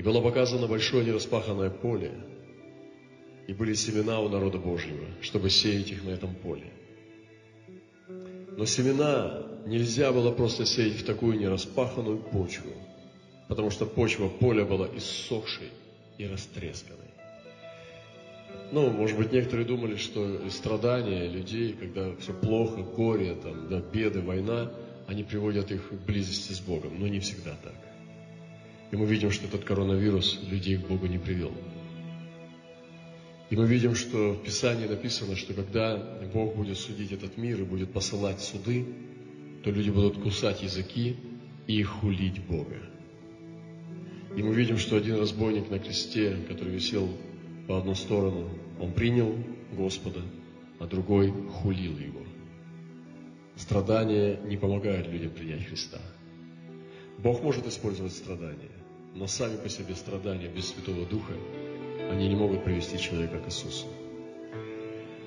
И было показано большое нераспаханное поле, и были семена у народа Божьего, чтобы сеять их на этом поле. Но семена нельзя было просто сеять в такую нераспаханную почву, потому что почва поля была иссохшей и растресканной. Ну, может быть, некоторые думали, что страдания людей, когда все плохо, горе, там, да, беды, война, они приводят их к близости с Богом. Но не всегда так. И мы видим, что этот коронавирус людей к Богу не привел. И мы видим, что в Писании написано, что когда Бог будет судить этот мир и будет посылать суды, то люди будут кусать языки и хулить Бога. И мы видим, что один разбойник на кресте, который висел по одну сторону, он принял Господа, а другой хулил его. Страдания не помогают людям принять Христа. Бог может использовать страдания, но сами по себе страдания без Святого Духа, они не могут привести человека к Иисусу.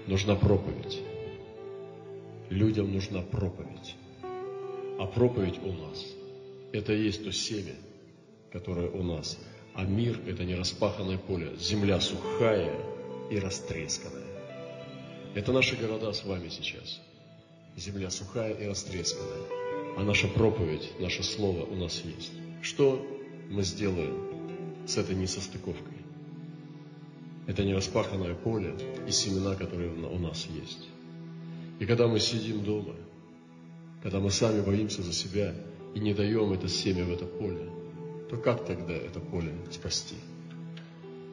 Нужна проповедь. Людям нужна проповедь. А проповедь у нас. Это и есть то семя, которое у нас. А мир – это не распаханное поле, земля сухая и растресканная. Это наши города с вами сейчас. Земля сухая и растресканная. А наша проповедь, наше слово у нас есть. Что мы сделаем с этой несостыковкой? Это не распаханное поле и семена, которые у нас есть. И когда мы сидим дома, когда мы сами боимся за себя и не даем это семя в это поле, то как тогда это поле спасти?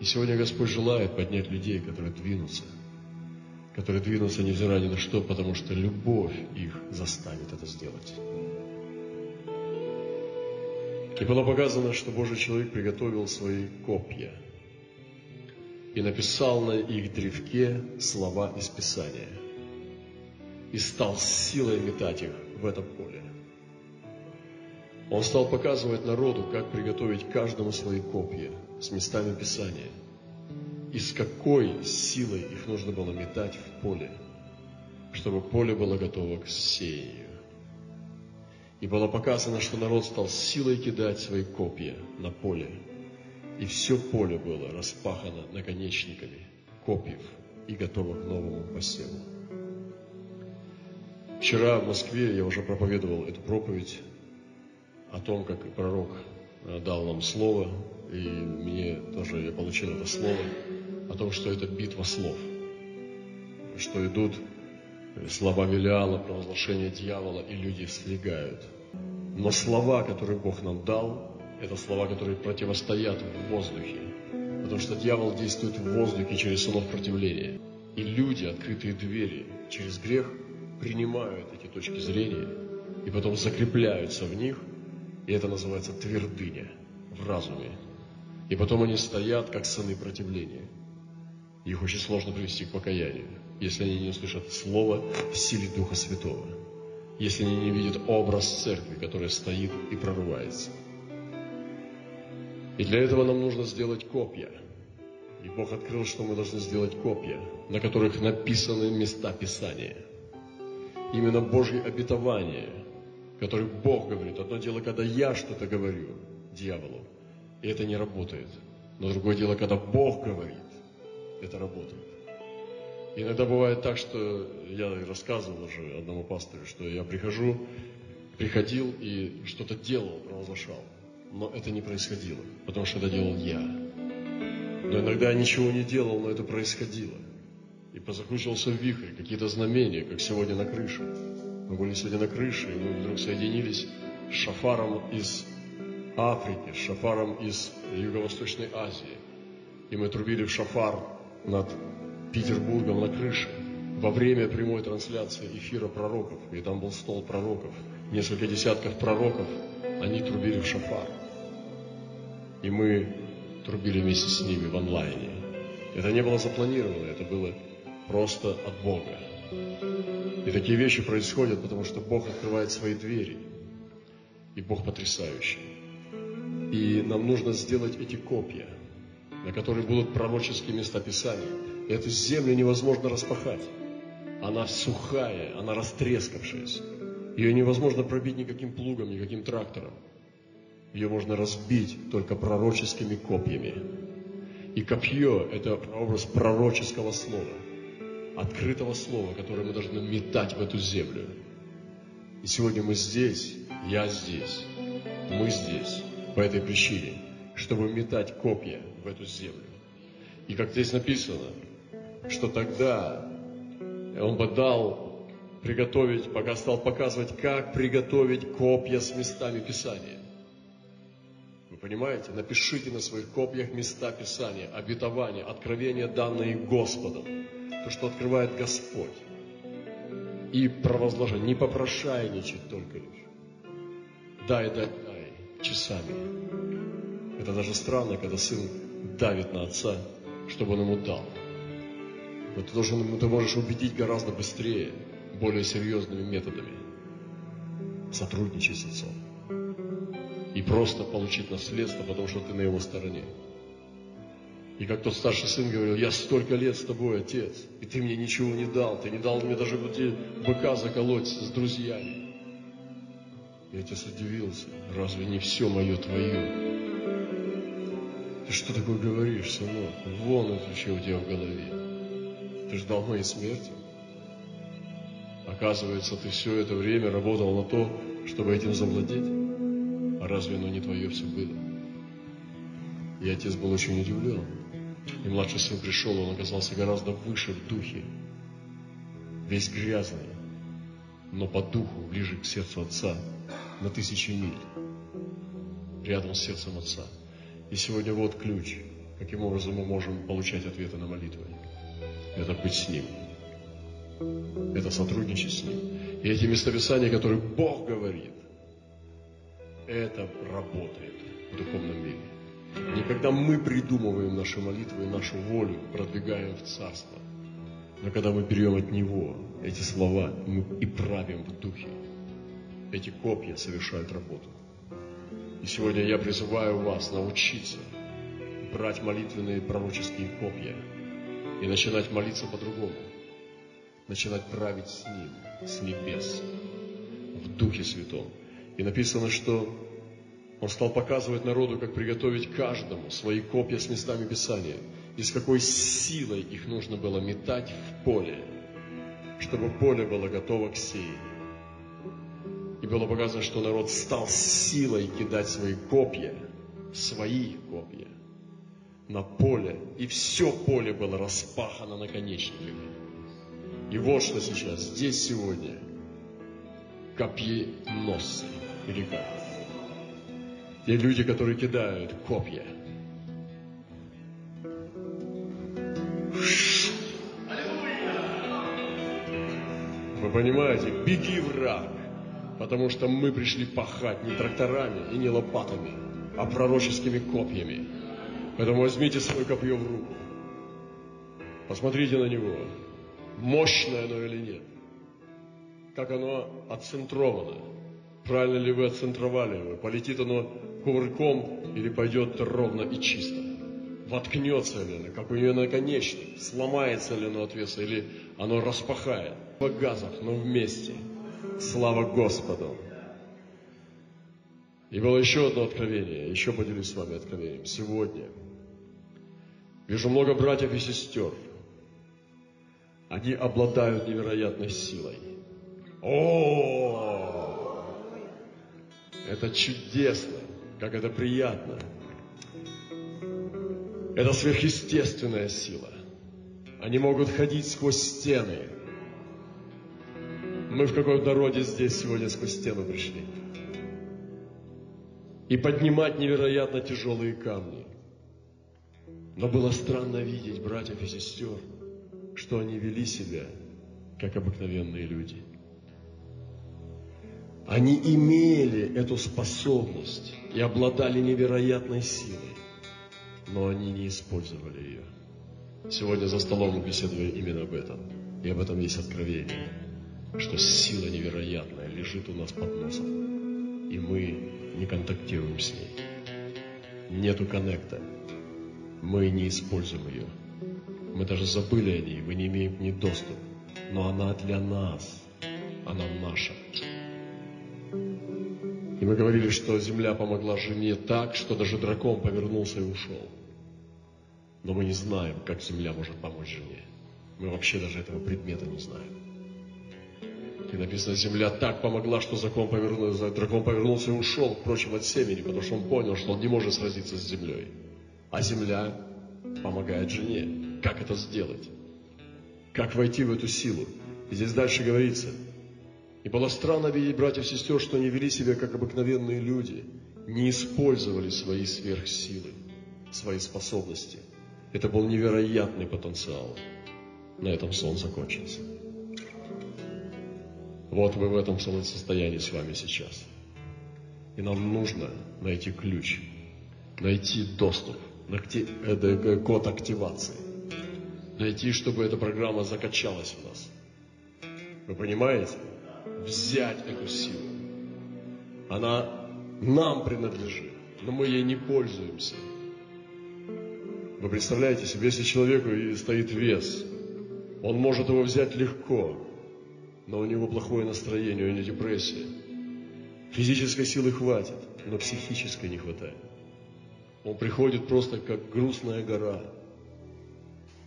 И сегодня Господь желает поднять людей, которые двинутся, которые двинутся невзирая ни на что, потому что любовь их заставит это сделать. И было показано, что Божий человек приготовил свои копья и написал на их древке слова из Писания и стал силой метать их в это поле. Он стал показывать народу, как приготовить каждому свои копья с местами Писания и с какой силой их нужно было метать в поле, чтобы поле было готово к сеянию. И было показано, что народ стал силой кидать свои копья на поле, и все поле было распахано наконечниками копьев и готово к новому посеву. Вчера в Москве я уже проповедовал эту проповедь о том, как пророк э, дал нам слово, и мне тоже я получил это слово, о том, что это битва слов, что идут слова Велиала, провозглашение дьявола, и люди слегают. Но слова, которые Бог нам дал, это слова, которые противостоят в воздухе. Потому что дьявол действует в воздухе через сынов противления. И люди, открытые двери через грех, принимают эти точки зрения и потом закрепляются в них, и это называется твердыня в разуме. И потом они стоят, как сыны противления. Их очень сложно привести к покаянию, если они не услышат Слово в силе Духа Святого, если они не видят образ церкви, которая стоит и прорывается. И для этого нам нужно сделать копья. И Бог открыл, что мы должны сделать копья, на которых написаны места Писания. Именно Божье обетование, которое Бог говорит. Одно дело, когда я что-то говорю дьяволу, и это не работает. Но другое дело, когда Бог говорит, это работает. Иногда бывает так, что я рассказывал уже одному пастору, что я прихожу, приходил и что-то делал, провозглашал. Но это не происходило, потому что это делал я. Но иногда я ничего не делал, но это происходило. И позакручивался вихрь, какие-то знамения, как сегодня на крыше. Мы были сегодня на крыше, и мы вдруг соединились с шафаром из Африки, с шафаром из Юго-Восточной Азии. И мы трубили в шафар над Петербургом на крыше во время прямой трансляции эфира пророков. И там был стол пророков, несколько десятков пророков, они трубили в шафар. И мы трубили вместе с ними в онлайне. Это не было запланировано, это было просто от Бога. И такие вещи происходят, потому что Бог открывает свои двери. И Бог потрясающий. И нам нужно сделать эти копья – на которой будут пророческие места Писания. Эту землю невозможно распахать. Она сухая, она растрескавшаяся. Ее невозможно пробить никаким плугом, никаким трактором. Ее можно разбить только пророческими копьями. И копье – это образ пророческого слова, открытого слова, которое мы должны метать в эту землю. И сегодня мы здесь, я здесь, мы здесь по этой причине, чтобы метать копья в эту землю. И как здесь написано, что тогда он бы дал приготовить, пока стал показывать, как приготовить копья с местами Писания. Вы понимаете? Напишите на своих копьях места Писания, обетования, откровения, данные Господом. То, что открывает Господь. И провозложение. Не попрошайничать только лишь. Дай, дай, дай. Часами. Это даже странно, когда сын давит на отца, чтобы он ему дал. Но ты, должен, ты можешь убедить гораздо быстрее, более серьезными методами. Сотрудничать с отцом. И просто получить наследство, потому что ты на его стороне. И как тот старший сын говорил, я столько лет с тобой, отец, и ты мне ничего не дал, ты не дал мне даже быка заколоть с друзьями. И отец удивился, разве не все мое твое? Ты что такое говоришь, сынок? Вон это что у тебя в голове. Ты ждал моей смерти? Оказывается, ты все это время работал на то, чтобы этим завладеть. А разве оно не твое все было? И отец был очень удивлен. И младший сын пришел, он оказался гораздо выше в духе. Весь грязный, но по духу ближе к сердцу отца на тысячи миль. Рядом с сердцем отца. И сегодня вот ключ, каким образом мы можем получать ответы на молитвы. Это быть с Ним. Это сотрудничать с Ним. И эти местописания, которые Бог говорит, это работает в духовном мире. Не когда мы придумываем наши молитвы и нашу волю, продвигаем в Царство, но когда мы берем от Него эти слова мы и правим в духе. Эти копья совершают работу. И сегодня я призываю вас научиться брать молитвенные пророческие копья и начинать молиться по-другому. Начинать править с Ним, с небес, в Духе Святом. И написано, что Он стал показывать народу, как приготовить каждому свои копья с местами Писания, и с какой силой их нужно было метать в поле, чтобы поле было готово к сеянию. И было показано, что народ стал силой кидать свои копья, свои копья, на поле. И все поле было распахано наконечниками. И вот что сейчас, здесь сегодня, копьеносцы, или как? Те люди, которые кидают копья. Вы понимаете, беги враг потому что мы пришли пахать не тракторами и не лопатами, а пророческими копьями. Поэтому возьмите свое копье в руку. Посмотрите на него. Мощное оно или нет. Как оно отцентровано. Правильно ли вы отцентровали его? Полетит оно кувырком или пойдет ровно и чисто? Воткнется ли оно? Как у нее наконечник? Сломается ли оно от веса? Или оно распахает? В газах, но вместе – Слава Господу! И было еще одно откровение, еще поделюсь с вами откровением. Сегодня вижу много братьев и сестер. Они обладают невероятной силой. О, это чудесно, как это приятно. Это сверхъестественная сила. Они могут ходить сквозь стены, мы в каком-то роде здесь сегодня сквозь стену пришли. И поднимать невероятно тяжелые камни. Но было странно видеть братьев и сестер, что они вели себя, как обыкновенные люди. Они имели эту способность и обладали невероятной силой, но они не использовали ее. Сегодня за столом мы беседуем именно об этом. И об этом есть откровение что сила невероятная лежит у нас под носом, и мы не контактируем с ней. Нету коннекта. Мы не используем ее. Мы даже забыли о ней, мы не имеем к ней доступ. Но она для нас. Она наша. И мы говорили, что земля помогла жене так, что даже дракон повернулся и ушел. Но мы не знаем, как земля может помочь жене. Мы вообще даже этого предмета не знаем. И написано, земля так помогла, что закон повернулся, дракон повернулся и ушел, впрочем, от семени, потому что он понял, что он не может сразиться с землей. А земля помогает жене. Как это сделать? Как войти в эту силу? И здесь дальше говорится, и было странно видеть братьев и сестер, что они вели себя как обыкновенные люди, не использовали свои сверхсилы, свои способности. Это был невероятный потенциал. На этом сон закончился. Вот мы в этом состоянии с вами сейчас. И нам нужно найти ключ, найти доступ, найти э, код активации, найти, чтобы эта программа закачалась в нас. Вы понимаете? взять эту силу. Она нам принадлежит, но мы ей не пользуемся. Вы представляете себе, если человеку стоит вес, он может его взять легко, но у него плохое настроение, у него депрессия. Физической силы хватит, но психической не хватает. Он приходит просто как грустная гора,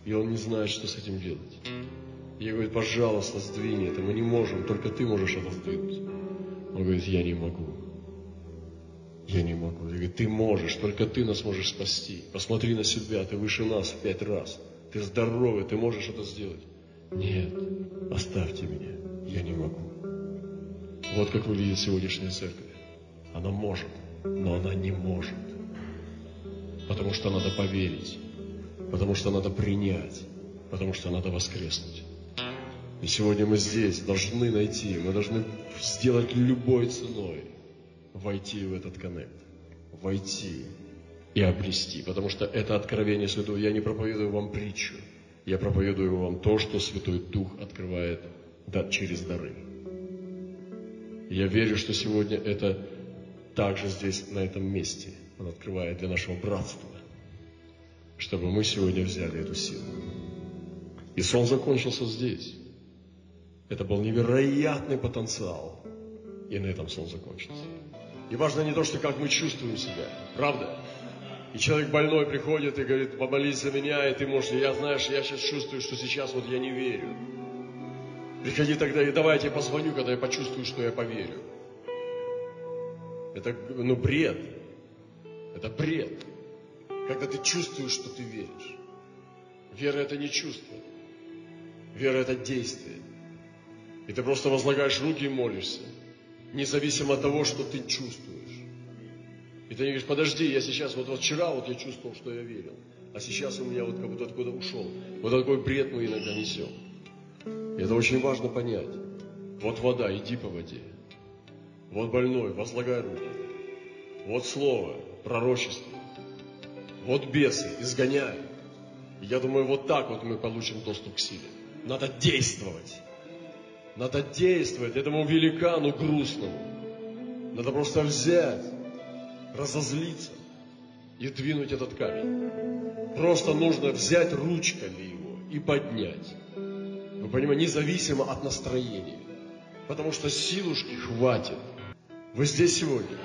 и он не знает, что с этим делать. Я говорю, пожалуйста, сдвини это, мы не можем, только ты можешь это сдвинуть. Он говорит, я не могу. Я не могу. Я говорю, ты можешь, только ты нас можешь спасти. Посмотри на себя, ты выше нас в пять раз. Ты здоровый, ты можешь это сделать. Нет, оставьте меня, я не могу. Вот как выглядит сегодняшняя церковь. Она может, но она не может. Потому что надо поверить, потому что надо принять, потому что надо воскреснуть. И сегодня мы здесь должны найти, мы должны сделать любой ценой, войти в этот коннект, войти и обрести. Потому что это откровение Святого. Я не проповедую вам притчу, я проповедую вам то, что Святой Дух открывает через дары. Я верю, что сегодня это также здесь, на этом месте, Он открывает для нашего братства, чтобы мы сегодня взяли эту силу. И сон закончился здесь. Это был невероятный потенциал. И на этом сон закончится. И важно не то, что как мы чувствуем себя, правда? И человек больной приходит и говорит, помолись за меня, и ты можешь, я знаешь, я сейчас чувствую, что сейчас вот я не верю. Приходи тогда и давай я тебе позвоню, когда я почувствую, что я поверю. Это, ну, бред. Это бред. Когда ты чувствуешь, что ты веришь. Вера это не чувство. Вера это действие. И ты просто возлагаешь руки и молишься, независимо от того, что ты чувствуешь. И ты не говоришь, подожди, я сейчас, вот, вот вчера вот я чувствовал, что я верил, а сейчас у меня вот как будто откуда ушел. Вот такой бред мы иногда несем. И это очень важно понять. Вот вода, иди по воде. Вот больной, возлагай руки. Вот слово, пророчество. Вот бесы, изгоняй. Я думаю, вот так вот мы получим доступ к силе. Надо действовать. Надо действовать этому великану грустному. Надо просто взять, разозлиться и двинуть этот камень. Просто нужно взять ручками его и поднять. Вы понимаете, независимо от настроения. Потому что силушки хватит. Вы здесь сегодня.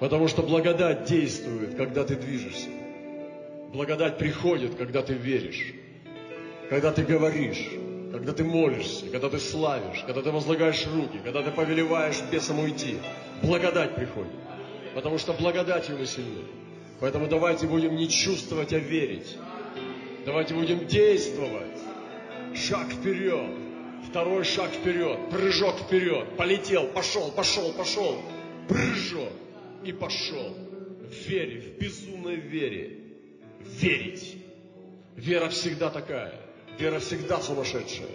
Потому что благодать действует, когда ты движешься. Благодать приходит, когда ты веришь. Когда ты говоришь когда ты молишься, когда ты славишь, когда ты возлагаешь руки, когда ты повелеваешь бесам уйти, благодать приходит. Потому что благодатью мы сильны. Поэтому давайте будем не чувствовать, а верить. Давайте будем действовать. Шаг вперед. Второй шаг вперед. Прыжок вперед. Полетел, пошел, пошел, пошел. Прыжок. И пошел. В вере, в безумной вере. Верить. Вера всегда такая. Вера всегда сумасшедшая.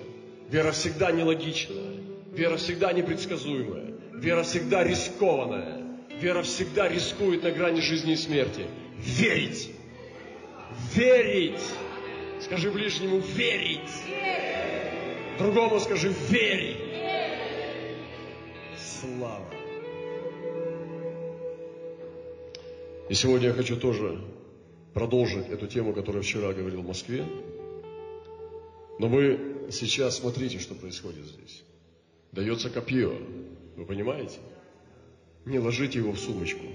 Вера всегда нелогичная. Вера всегда непредсказуемая. Вера всегда рискованная. Вера всегда рискует на грани жизни и смерти. Верить. Верить. Скажи ближнему верить. Другому скажи верить. Слава. И сегодня я хочу тоже продолжить эту тему, которую вчера говорил в Москве. Но вы сейчас смотрите, что происходит здесь. Дается копье. Вы понимаете? Не ложите его в сумочку.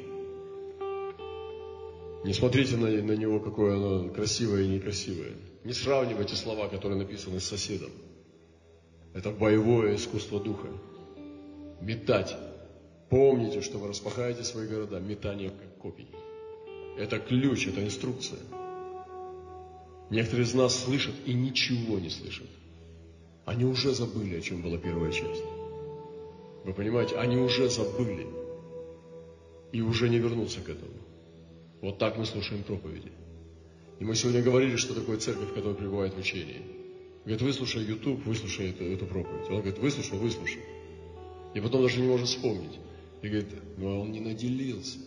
Не смотрите на, на него, какое оно красивое и некрасивое. Не сравнивайте слова, которые написаны с соседом. Это боевое искусство духа. Метать. Помните, что вы распахаете свои города. Метание как копий. Это ключ, это инструкция. Некоторые из нас слышат и ничего не слышат. Они уже забыли, о чем была первая часть. Вы понимаете, они уже забыли. И уже не вернутся к этому. Вот так мы слушаем проповеди. И мы сегодня говорили, что такое церковь, которая пребывает в учении. Говорит, выслушай YouTube, выслушай эту, эту проповедь. Он говорит, выслушал, выслушал. И потом даже не может вспомнить. И говорит, ну а он не наделился.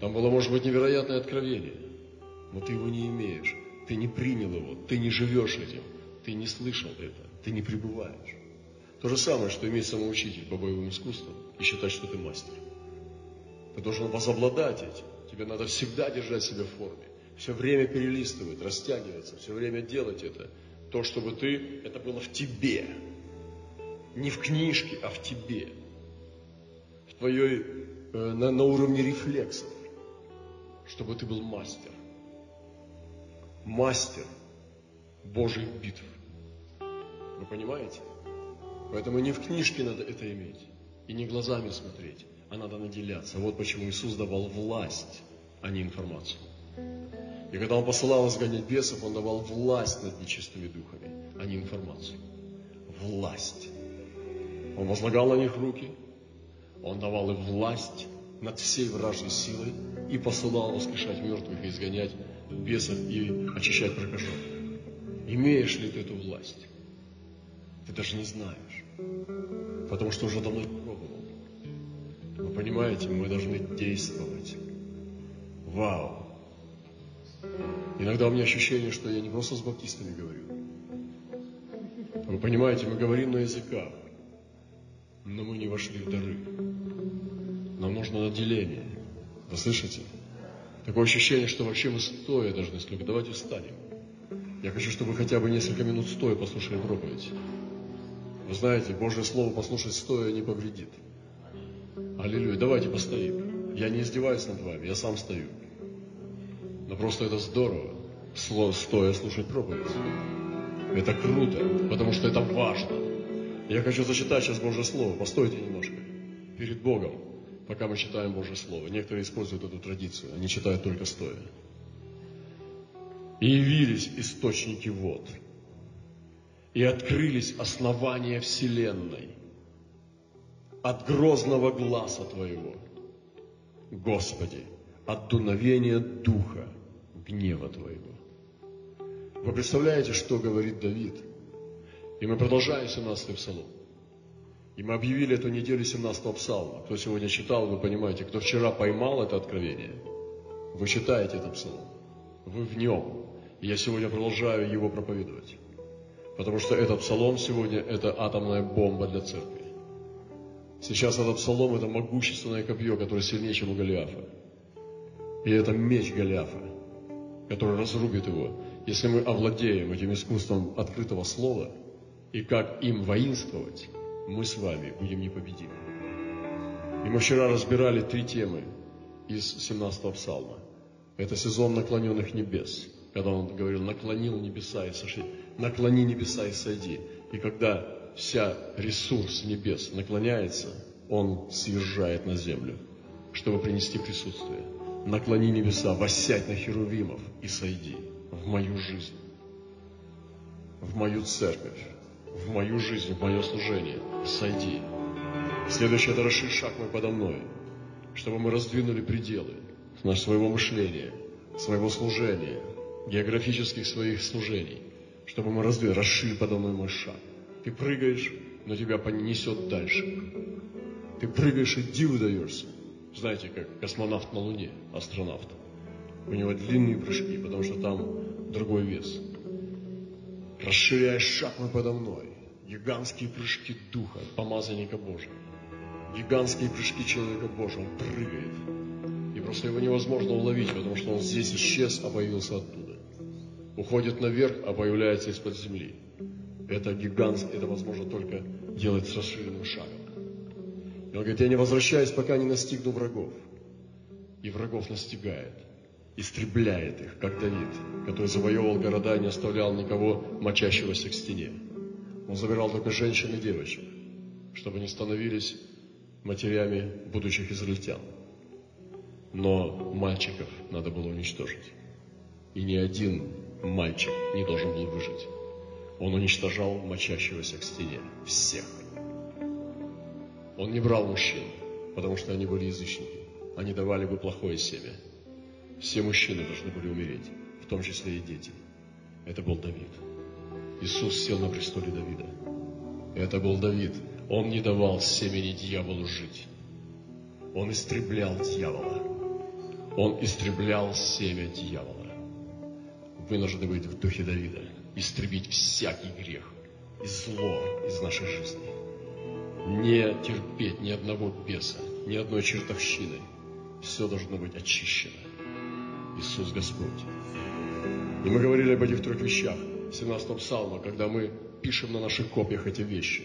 Там было, может быть, невероятное откровение. Но ты его не имеешь. Ты не принял его. Ты не живешь этим. Ты не слышал это. Ты не пребываешь. То же самое, что иметь самоучитель по боевым искусствам и считать, что ты мастер. Ты должен возобладать этим. Тебе надо всегда держать себя в форме. Все время перелистывать, растягиваться, все время делать это. То, чтобы ты, это было в тебе. Не в книжке, а в тебе. В твоей, э, на, на уровне рефлексов. Чтобы ты был мастер. Мастер Божьих битв. Вы понимаете? Поэтому не в книжке надо это иметь. И не глазами смотреть, а надо наделяться. Вот почему Иисус давал власть, а не информацию. И когда Он посылал изгонять бесов, Он давал власть над нечистыми духами, а не информацию. Власть. Он возлагал на них руки, Он давал им власть над всей вражьей силой и посылал воскрешать мертвых и изгонять бесов и очищать прокаженных. Имеешь ли ты эту власть? Ты даже не знаешь, потому что уже давно пробовал. Вы понимаете, мы должны действовать. Вау! Иногда у меня ощущение, что я не просто с баптистами говорю. Вы понимаете, мы говорим на языках, но мы не вошли в дары. Нам нужно наделение. Вы слышите? Такое ощущение, что вообще мы стоя должны слушать. Давайте встанем. Я хочу, чтобы вы хотя бы несколько минут стоя послушали проповедь. Вы знаете, Божье Слово послушать стоя не повредит. Аллилуйя. Давайте постоим. Я не издеваюсь над вами, я сам стою. Но просто это здорово, стоя слушать проповедь. Это круто, потому что это важно. Я хочу зачитать сейчас Божье Слово. Постойте немножко. Перед Богом, пока мы читаем Божье Слово. Некоторые используют эту традицию. Они читают только стоя. И явились источники вод. И открылись основания Вселенной. От грозного глаза Твоего. Господи, от дуновения Духа гнева Твоего. Вы представляете, что говорит Давид? И мы продолжаем 17 псалом. И мы объявили эту неделю 17 псалма. Кто сегодня читал, вы понимаете, кто вчера поймал это откровение, вы читаете этот псалом. Вы в нем. И я сегодня продолжаю его проповедовать. Потому что этот псалом сегодня – это атомная бомба для церкви. Сейчас этот псалом – это могущественное копье, которое сильнее, чем у Голиафа. И это меч Голиафа который разрубит его, если мы овладеем этим искусством открытого слова и как им воинствовать, мы с вами будем непобедимы. И мы вчера разбирали три темы из 17-го псалма. Это сезон наклоненных небес, когда он говорил, наклонил небеса и сошли, наклони небеса и сойди. И когда вся ресурс небес наклоняется, он съезжает на землю, чтобы принести присутствие наклони небеса, воссядь на херувимов и сойди в мою жизнь, в мою церковь, в мою жизнь, в мое служение. Сойди. Следующее – это расширь шаг мой подо мной, чтобы мы раздвинули пределы своего мышления, своего служения, географических своих служений, чтобы мы раздвинули, расширь подо мной мой шаг. Ты прыгаешь, но тебя понесет дальше. Ты прыгаешь и диву даешься знаете, как космонавт на Луне, астронавт. У него длинные прыжки, потому что там другой вес. Расширяешь шаг мой подо мной. Гигантские прыжки Духа, помазанника Божьего. Гигантские прыжки человека Божьего. Он прыгает. И просто его невозможно уловить, потому что он здесь исчез, а появился оттуда. Уходит наверх, а появляется из-под земли. Это гигантский, это возможно только делать с расширенным шагом. И он говорит, я не возвращаюсь, пока не настигну врагов. И врагов настигает, истребляет их, как Давид, который завоевывал города и не оставлял никого мочащегося к стене. Он забирал только женщин и девочек, чтобы не становились матерями будущих израильтян. Но мальчиков надо было уничтожить. И ни один мальчик не должен был выжить. Он уничтожал мочащегося к стене. Всех. Он не брал мужчин, потому что они были язычники. Они давали бы плохое семя. Все мужчины должны были умереть, в том числе и дети. Это был Давид. Иисус сел на престоле Давида. Это был Давид. Он не давал семени дьяволу жить. Он истреблял дьявола. Он истреблял семя дьявола. Вы должны быть в духе Давида, истребить всякий грех и зло из нашей жизни. Не терпеть ни одного беса, ни одной чертовщины. Все должно быть очищено. Иисус Господь. И мы говорили об этих трех вещах в 17 псалме, когда мы пишем на наших копьях эти вещи.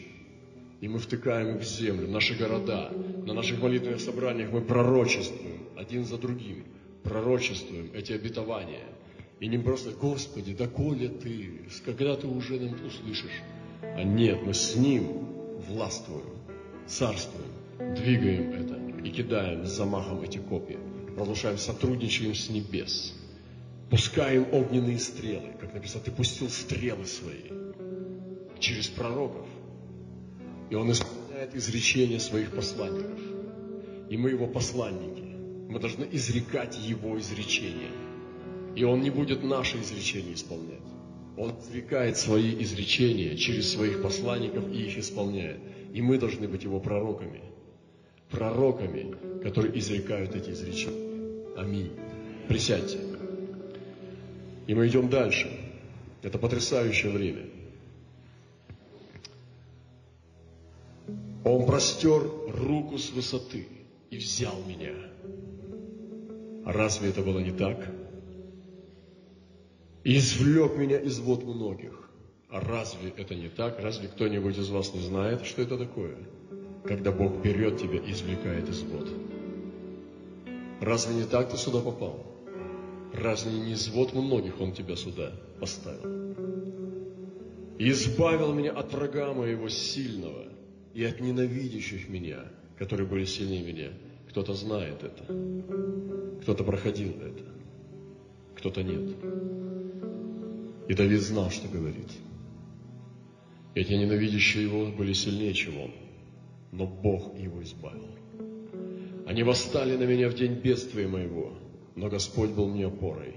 И мы втыкаем их в землю, в наши города. На наших молитвенных собраниях мы пророчествуем один за другим. Пророчествуем эти обетования. И не просто, Господи, да коли ты, когда ты уже нам услышишь. А нет, мы с Ним властвуем, царствуем, двигаем это и кидаем с замахом эти копии. Продолжаем, сотрудничаем с небес. Пускаем огненные стрелы, как написано, ты пустил стрелы свои через пророков. И он исполняет изречения своих посланников. И мы его посланники. Мы должны изрекать его изречения. И он не будет наши изречения исполнять. Он изрекает свои изречения через своих посланников и их исполняет. И мы должны быть его пророками. Пророками, которые изрекают эти изречения. Аминь. Присядьте. И мы идем дальше. Это потрясающее время. Он простер руку с высоты и взял меня. Разве это было не так? Извлек меня из вод многих. А разве это не так? Разве кто-нибудь из вас не знает, что это такое? Когда Бог берет тебя и извлекает из вод. Разве не так ты сюда попал? Разве не из вод многих Он тебя сюда поставил? И избавил меня от врага моего сильного и от ненавидящих меня, которые были сильнее меня. Кто-то знает это, кто-то проходил это, кто-то нет. И Давид знал, что говорит. Эти ненавидящие его были сильнее, чем он, но Бог его избавил. Они восстали на меня в день бедствия моего, но Господь был мне опорой.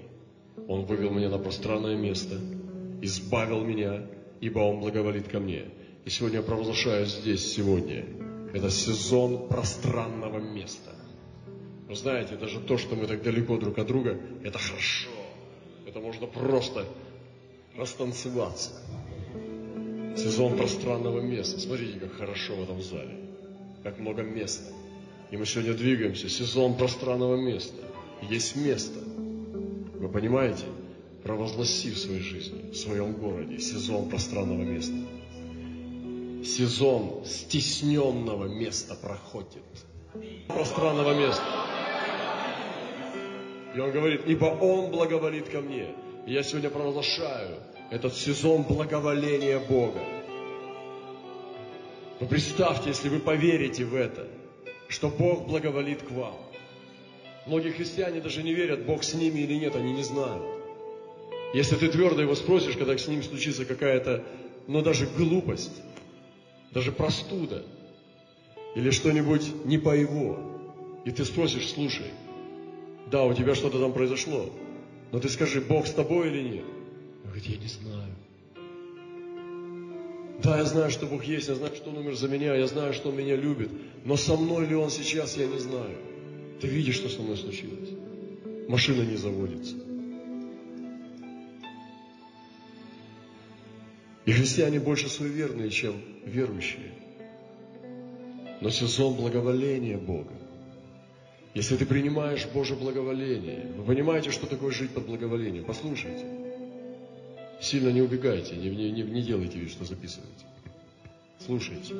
Он вывел меня на пространное место, избавил меня, ибо Он благоволит ко мне. И сегодня я провозглашаю здесь, сегодня, это сезон пространного места. Вы знаете, даже то, что мы так далеко друг от друга, это хорошо. Это можно просто растанцеваться. Сезон пространного места. Смотрите, как хорошо в этом зале. Как много места. И мы сегодня двигаемся. Сезон пространного места. Есть место. Вы понимаете? Провозгласи в своей жизни, в своем городе сезон пространного места. Сезон стесненного места проходит. Пространного места. И он говорит, ибо он благоволит ко мне. И я сегодня провозглашаю этот сезон благоволения Бога. Вы представьте, если вы поверите в это, что Бог благоволит к вам. Многие христиане даже не верят, Бог с ними или нет, они не знают. Если ты твердо его спросишь, когда с ним случится какая-то, ну даже глупость, даже простуда, или что-нибудь не по его, и ты спросишь, слушай, да, у тебя что-то там произошло, но ты скажи, Бог с тобой или нет? Он говорит, я не знаю. Да, я знаю, что Бог есть, я знаю, что Он умер за меня, я знаю, что Он меня любит, но со мной ли Он сейчас, я не знаю. Ты видишь, что со мной случилось? Машина не заводится. И христиане больше суеверные, чем верующие. Но сезон благоволения Бога. Если ты принимаешь Божье благоволение, вы понимаете, что такое жить под благоволением? Послушайте. Сильно не убегайте, не, не, не, делайте вид, что записываете. Слушайте,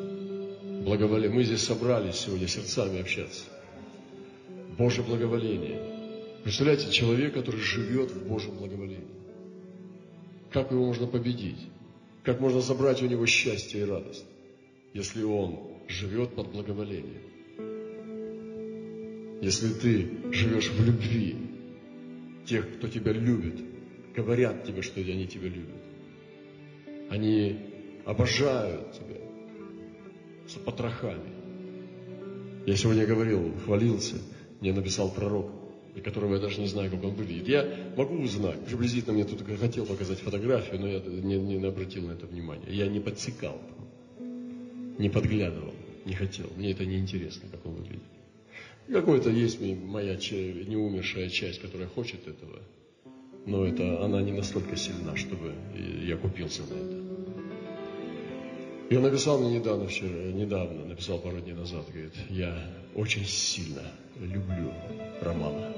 благоволение. Мы здесь собрались сегодня сердцами общаться. Божье благоволение. Представляете, человек, который живет в Божьем благоволении. Как его можно победить? Как можно забрать у него счастье и радость, если он живет под благоволением? Если ты живешь в любви, тех, кто тебя любит, говорят тебе, что они тебя любят. Они обожают тебя с потрохами. Я сегодня говорил, хвалился, мне написал пророк, которого я даже не знаю, как он выглядит. Я могу узнать, приблизительно мне тут хотел показать фотографию, но я не, не обратил на это внимания. Я не подсекал, не подглядывал, не хотел. Мне это не интересно, как он выглядит. Какой-то есть моя неумершая часть, которая хочет этого, но это, она не настолько сильна, чтобы я купился на это. И он написал мне недавно, вчера, недавно, написал пару дней назад, говорит, я очень сильно люблю Романа.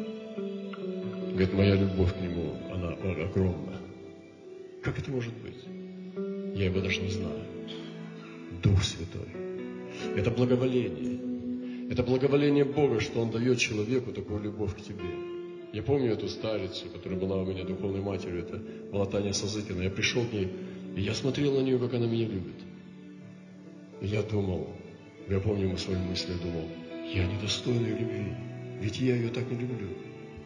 Говорит, моя любовь к нему, она огромна. Как это может быть? Я его даже не знаю. Дух Святой. Это благоволение. Это благоволение Бога, что Он дает человеку такую любовь к тебе. Я помню эту старицу, которая была у меня духовной матерью, это была Таня Сазыкина. Я пришел к ней, и я смотрел на нее, как она меня любит. Я думал, я помню мы свои мысли, я думал, я недостоин ее любви, ведь я ее так не люблю.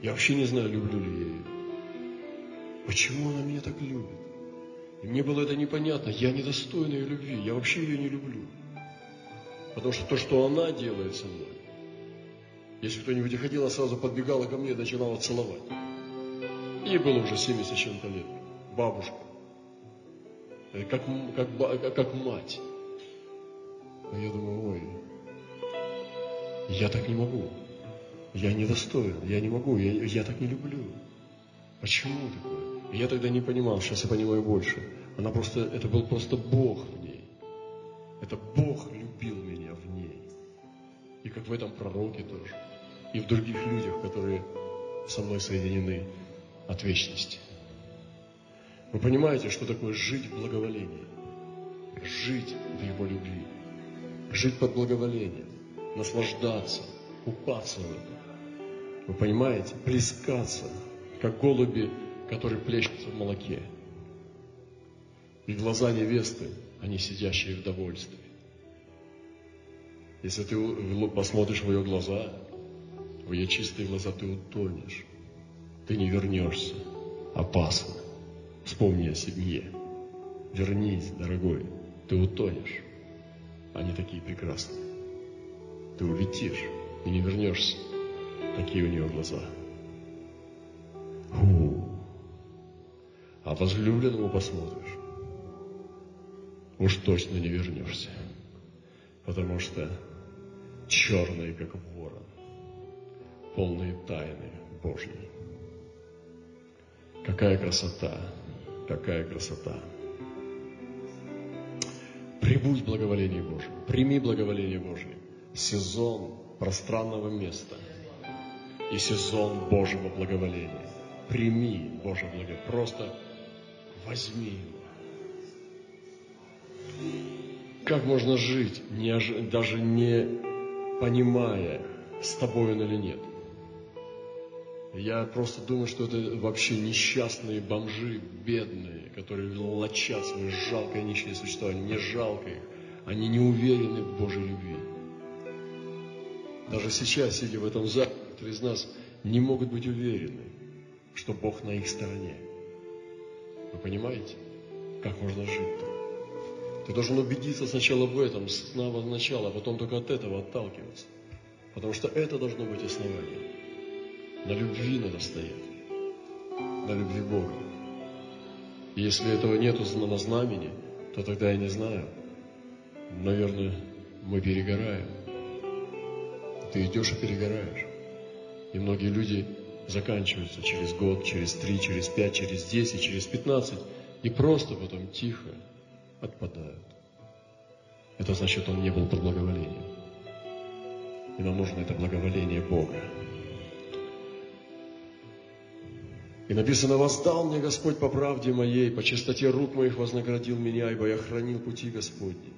Я вообще не знаю, люблю ли я ее. Почему она меня так любит? И мне было это непонятно. Я недостоин ее любви, я вообще ее не люблю. Потому что то, что она делает со мной, если кто-нибудь ходил, она сразу подбегала ко мне и начинала целовать. Ей было уже 70 чем-то лет. Бабушка. Э, как, как, как мать. А я думаю, ой, я так не могу. Я недостоин, я не могу, я, я так не люблю. Почему такое? Я тогда не понимал, сейчас я понимаю больше. Она просто, это был просто Бог в ней. Это Бог любил меня в ней. И как в этом пророке тоже. И в других людях, которые со мной соединены от вечности. Вы понимаете, что такое жить в благоволении? Жить в Его любви. Жить под благоволением. Наслаждаться. Купаться в этом. Вы понимаете? Плескаться. Как голуби, которые плещутся в молоке. И глаза невесты, они сидящие в довольстве. Если ты посмотришь в ее глаза, в ее чистые глаза, ты утонешь. Ты не вернешься. Опасно. Вспомни о семье. Вернись, дорогой. Ты утонешь. Они такие прекрасные. Ты улетишь и не вернешься. Такие у нее глаза. Фу. А возлюбленному посмотришь. Уж точно не вернешься. Потому что черные, как ворон, полные тайны Божьей. Какая красота, какая красота. Прибудь в благоволении Божьем, прими благоволение Божье. Сезон пространного места и сезон Божьего благоволения. Прими Божье благоволение, просто возьми его. Как можно жить, не, даже не понимая, с тобой он или нет. Я просто думаю, что это вообще несчастные бомжи, бедные, которые лочат свое жалкое нищее существование. Мне жалко их. Они не уверены в Божьей любви. Даже сейчас, сидя в этом зале, некоторые из нас не могут быть уверены, что Бог на их стороне. Вы понимаете, как можно жить-то? Ты должен убедиться сначала в этом, с самого начала, а потом только от этого отталкиваться. Потому что это должно быть основание. На любви надо стоять. На любви Бога. Если этого нету на знамени, то тогда я не знаю. Наверное, мы перегораем. Ты идешь и перегораешь. И многие люди заканчиваются через год, через три, через пять, через десять, через пятнадцать. И просто потом тихо отпадают. Это значит, он не был под благоволением. И нам нужно это благоволение Бога. И написано, воздал мне Господь по правде моей, по чистоте рук моих вознаградил меня, ибо я хранил пути Господни.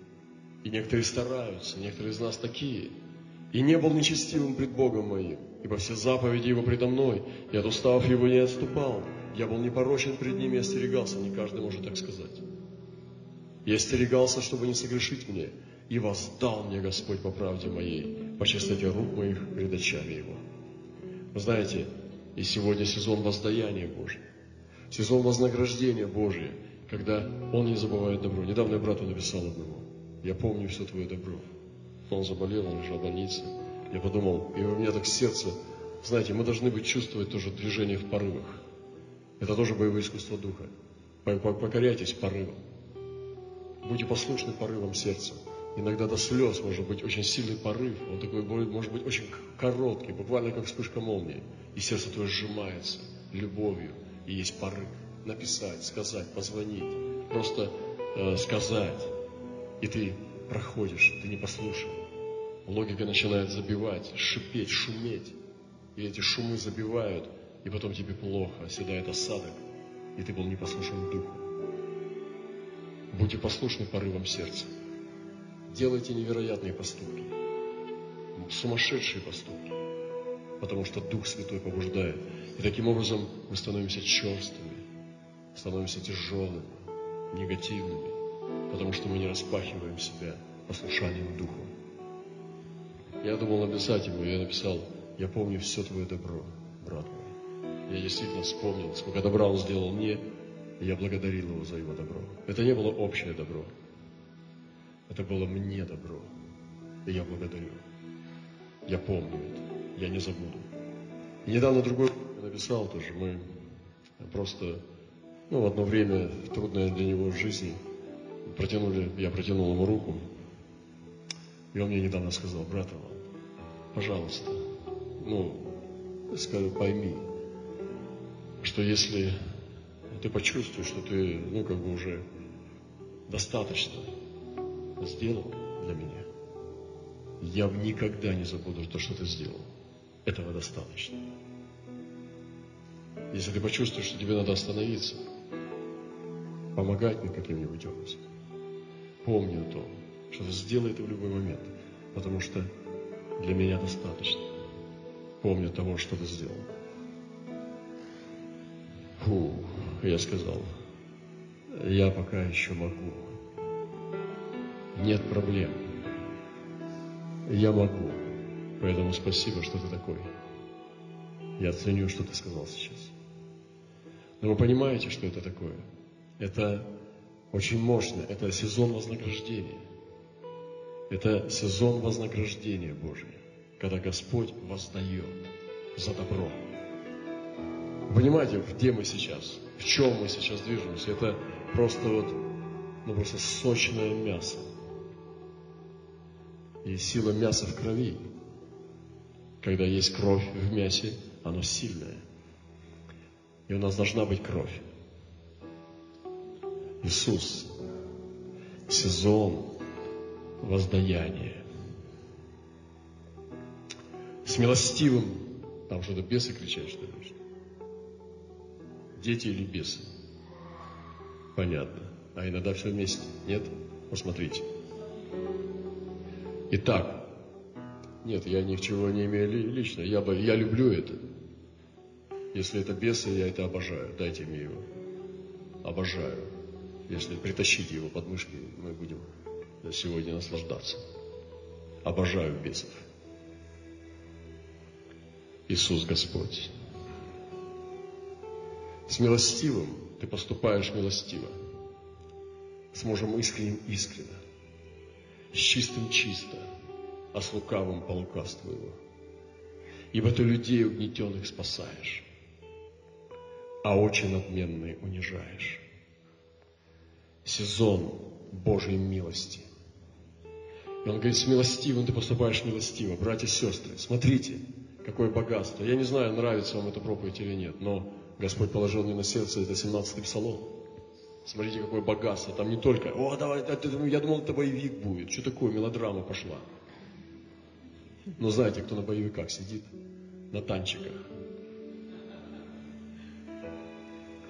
И некоторые стараются, некоторые из нас такие. И не был нечестивым пред Богом моим, ибо все заповеди Его предо мной, и от уставов Его не отступал. Я был непорочен пред Ним и остерегался, не каждый может так сказать. Я остерегался, чтобы не согрешить мне, и воздал мне Господь по правде моей, по чистоте рук моих пред очами Его. Вы знаете, и сегодня сезон воздаяния Божьего, сезон вознаграждения Божия, когда Он не забывает добро. Недавно я брату написал одному, я помню все твое добро. Он заболел, он лежал в больнице. Я подумал, и у меня так сердце, знаете, мы должны быть чувствовать тоже движение в порывах. Это тоже боевое искусство духа. Покоряйтесь порывам. Будьте послушны порывам сердца. Иногда до слез может быть очень сильный порыв. Он такой может быть очень короткий, буквально как вспышка молнии. И сердце твое сжимается любовью. И есть порыв. Написать, сказать, позвонить. Просто э, сказать. И ты проходишь, ты не послушал. Логика начинает забивать, шипеть, шуметь. И эти шумы забивают, и потом тебе плохо, оседает осадок, и ты был непослушен духу. Будьте послушны порывам сердца. Делайте невероятные поступки, сумасшедшие поступки, потому что Дух Святой побуждает. И таким образом мы становимся черствыми, становимся тяжелыми, негативными, потому что мы не распахиваем себя послушанием Духу. Я думал написать ему, я написал, я помню все твое добро, брат мой. Я действительно вспомнил, сколько добра он сделал мне, и я благодарил его за его добро. Это не было общее добро. Это было мне добро. И я благодарю. Я помню это. Я не забуду. И недавно другой написал тоже. Мы просто, ну, в одно время, трудное для него в жизни, протянули, я протянул ему руку. И он мне недавно сказал, брат Иван, пожалуйста, ну, скажу, пойми, что если ты почувствуешь, что ты, ну, как бы уже достаточно сделал для меня, я никогда не забуду то, что ты сделал. Этого достаточно. Если ты почувствуешь, что тебе надо остановиться, помогать мне каким-нибудь образом, помни о том, что сделай это в любой момент, потому что для меня достаточно. Помню того, что ты сделал. Фу, я сказал, я пока еще могу. Нет проблем. Я могу. Поэтому спасибо, что ты такой. Я ценю, что ты сказал сейчас. Но вы понимаете, что это такое? Это очень мощно. Это сезон вознаграждения. Это сезон вознаграждения Божия, когда Господь воздает за добро. Вы понимаете, где мы сейчас? В чем мы сейчас движемся? Это просто вот, ну просто сочное мясо. И сила мяса в крови. Когда есть кровь в мясе, оно сильное. И у нас должна быть кровь. Иисус, сезон воздаяние. С милостивым, там что-то бесы кричат, что ли? Дети или бесы? Понятно. А иногда все вместе. Нет? Посмотрите. Итак, нет, я ничего не имею лично. Я, я люблю это. Если это бесы, я это обожаю. Дайте мне его. Обожаю. Если притащите его под мышки, мы будем сегодня наслаждаться. Обожаю бесов. Иисус Господь. С милостивым ты поступаешь милостиво. С мужем искренним искренно. С чистым чисто, а с лукавым по лукавству его. Ибо ты людей угнетенных спасаешь, а очень надменные унижаешь. Сезон Божьей милости – и он говорит, с милостивым ты поступаешь милостиво. Братья и сестры, смотрите, какое богатство. Я не знаю, нравится вам эта проповедь или нет, но Господь положил мне на сердце, это 17-й псалом. Смотрите, какое богатство. Там не только, о, давай, я думал, это боевик будет. Что такое, мелодрама пошла. Но знаете, кто на боевиках сидит? На танчиках.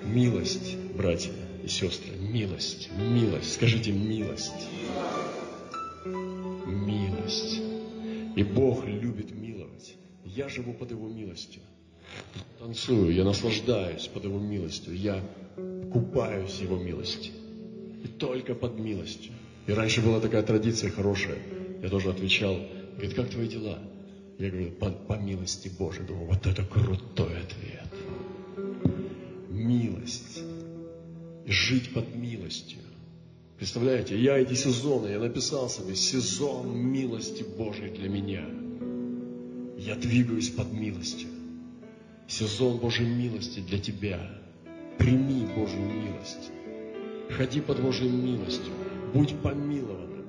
Милость, братья и сестры, милость, милость. Скажите, милость. И Бог любит миловать. Я живу под Его милостью. Танцую, я наслаждаюсь под Его милостью. Я купаюсь Его милости. И только под милостью. И раньше была такая традиция хорошая. Я тоже отвечал. Говорит, как твои дела? Я говорю, по, по милости Божией. Думаю, вот это крутой ответ. Милость. Жить под милостью. Представляете, я эти сезоны, я написал себе сезон милости Божьей для меня. Я двигаюсь под милостью. Сезон Божьей милости для тебя. Прими Божью милость. Ходи под Божьей милостью. Будь помилованным.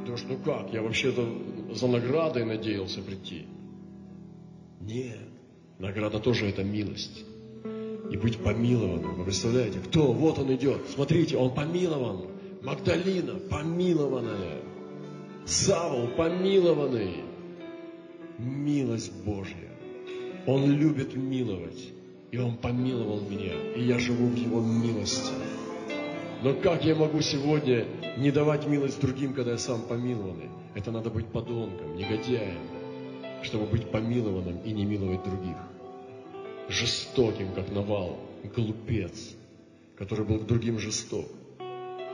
Потому что ну как, я вообще-то за наградой надеялся прийти. Нет, награда тоже это милость. И быть помилованным. Вы представляете, кто? Вот он идет. Смотрите, он помилован. Магдалина помилованная. Савл помилованный. Милость Божья. Он любит миловать. И Он помиловал меня. И я живу в Его милости. Но как я могу сегодня не давать милость другим, когда я сам помилованный? Это надо быть подонком, негодяем, чтобы быть помилованным и не миловать других. Жестоким, как Навал, глупец, который был к другим жесток.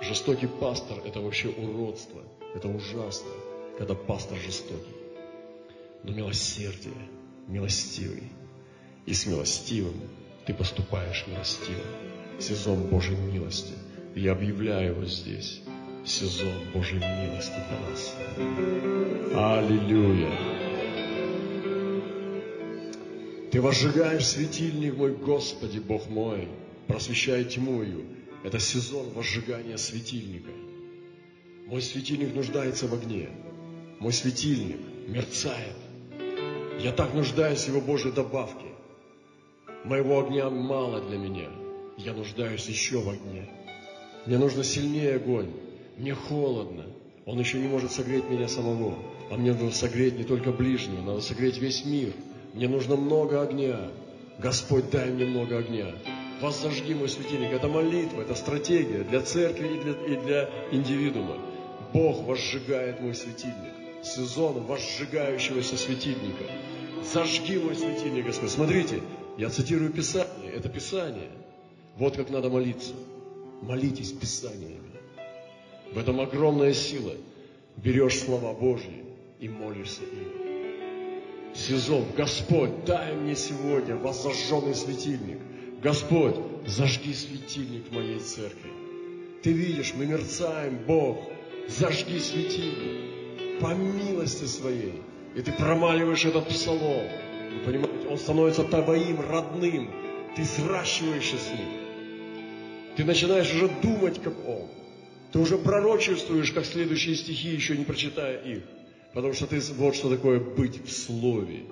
Жестокий пастор – это вообще уродство, это ужасно, когда пастор жестокий. Но милосердие, милостивый. И с милостивым ты поступаешь милостиво. Сезон Божьей милости. Я объявляю его здесь сезон Божьей милости для нас. Аллилуйя! Ты возжигаешь светильник мой, Господи, Бог мой, просвещая тьму ее. Это сезон возжигания светильника. Мой светильник нуждается в огне. Мой светильник мерцает. Я так нуждаюсь в его Божьей добавке. Моего огня мало для меня. Я нуждаюсь еще в огне. Мне нужно сильнее огонь. Мне холодно. Он еще не может согреть меня самого. А мне нужно согреть не только ближнего, надо согреть весь мир. Мне нужно много огня. Господь, дай мне много огня. Воzzажги мой светильник. Это молитва, это стратегия для церкви и для, и для индивидуума. Бог возжигает мой светильник. Сезон возжигающегося светильника. Зажги мой светильник, Господь. Смотрите, я цитирую Писание. Это Писание. Вот как надо молиться. Молитесь Писаниями. В этом огромная сила. Берешь слова Божьи и молишься им. Сезон. Господь, дай мне сегодня воззажженный светильник. Господь, зажги светильник в моей церкви. Ты видишь, мы мерцаем, Бог, зажги светильник по милости своей. И ты промаливаешь этот псалом. Вы понимаете, он становится твоим родным. Ты сращиваешься с ним. Ты начинаешь уже думать, как он. Ты уже пророчествуешь, как следующие стихи, еще не прочитая их. Потому что ты вот что такое быть в Слове.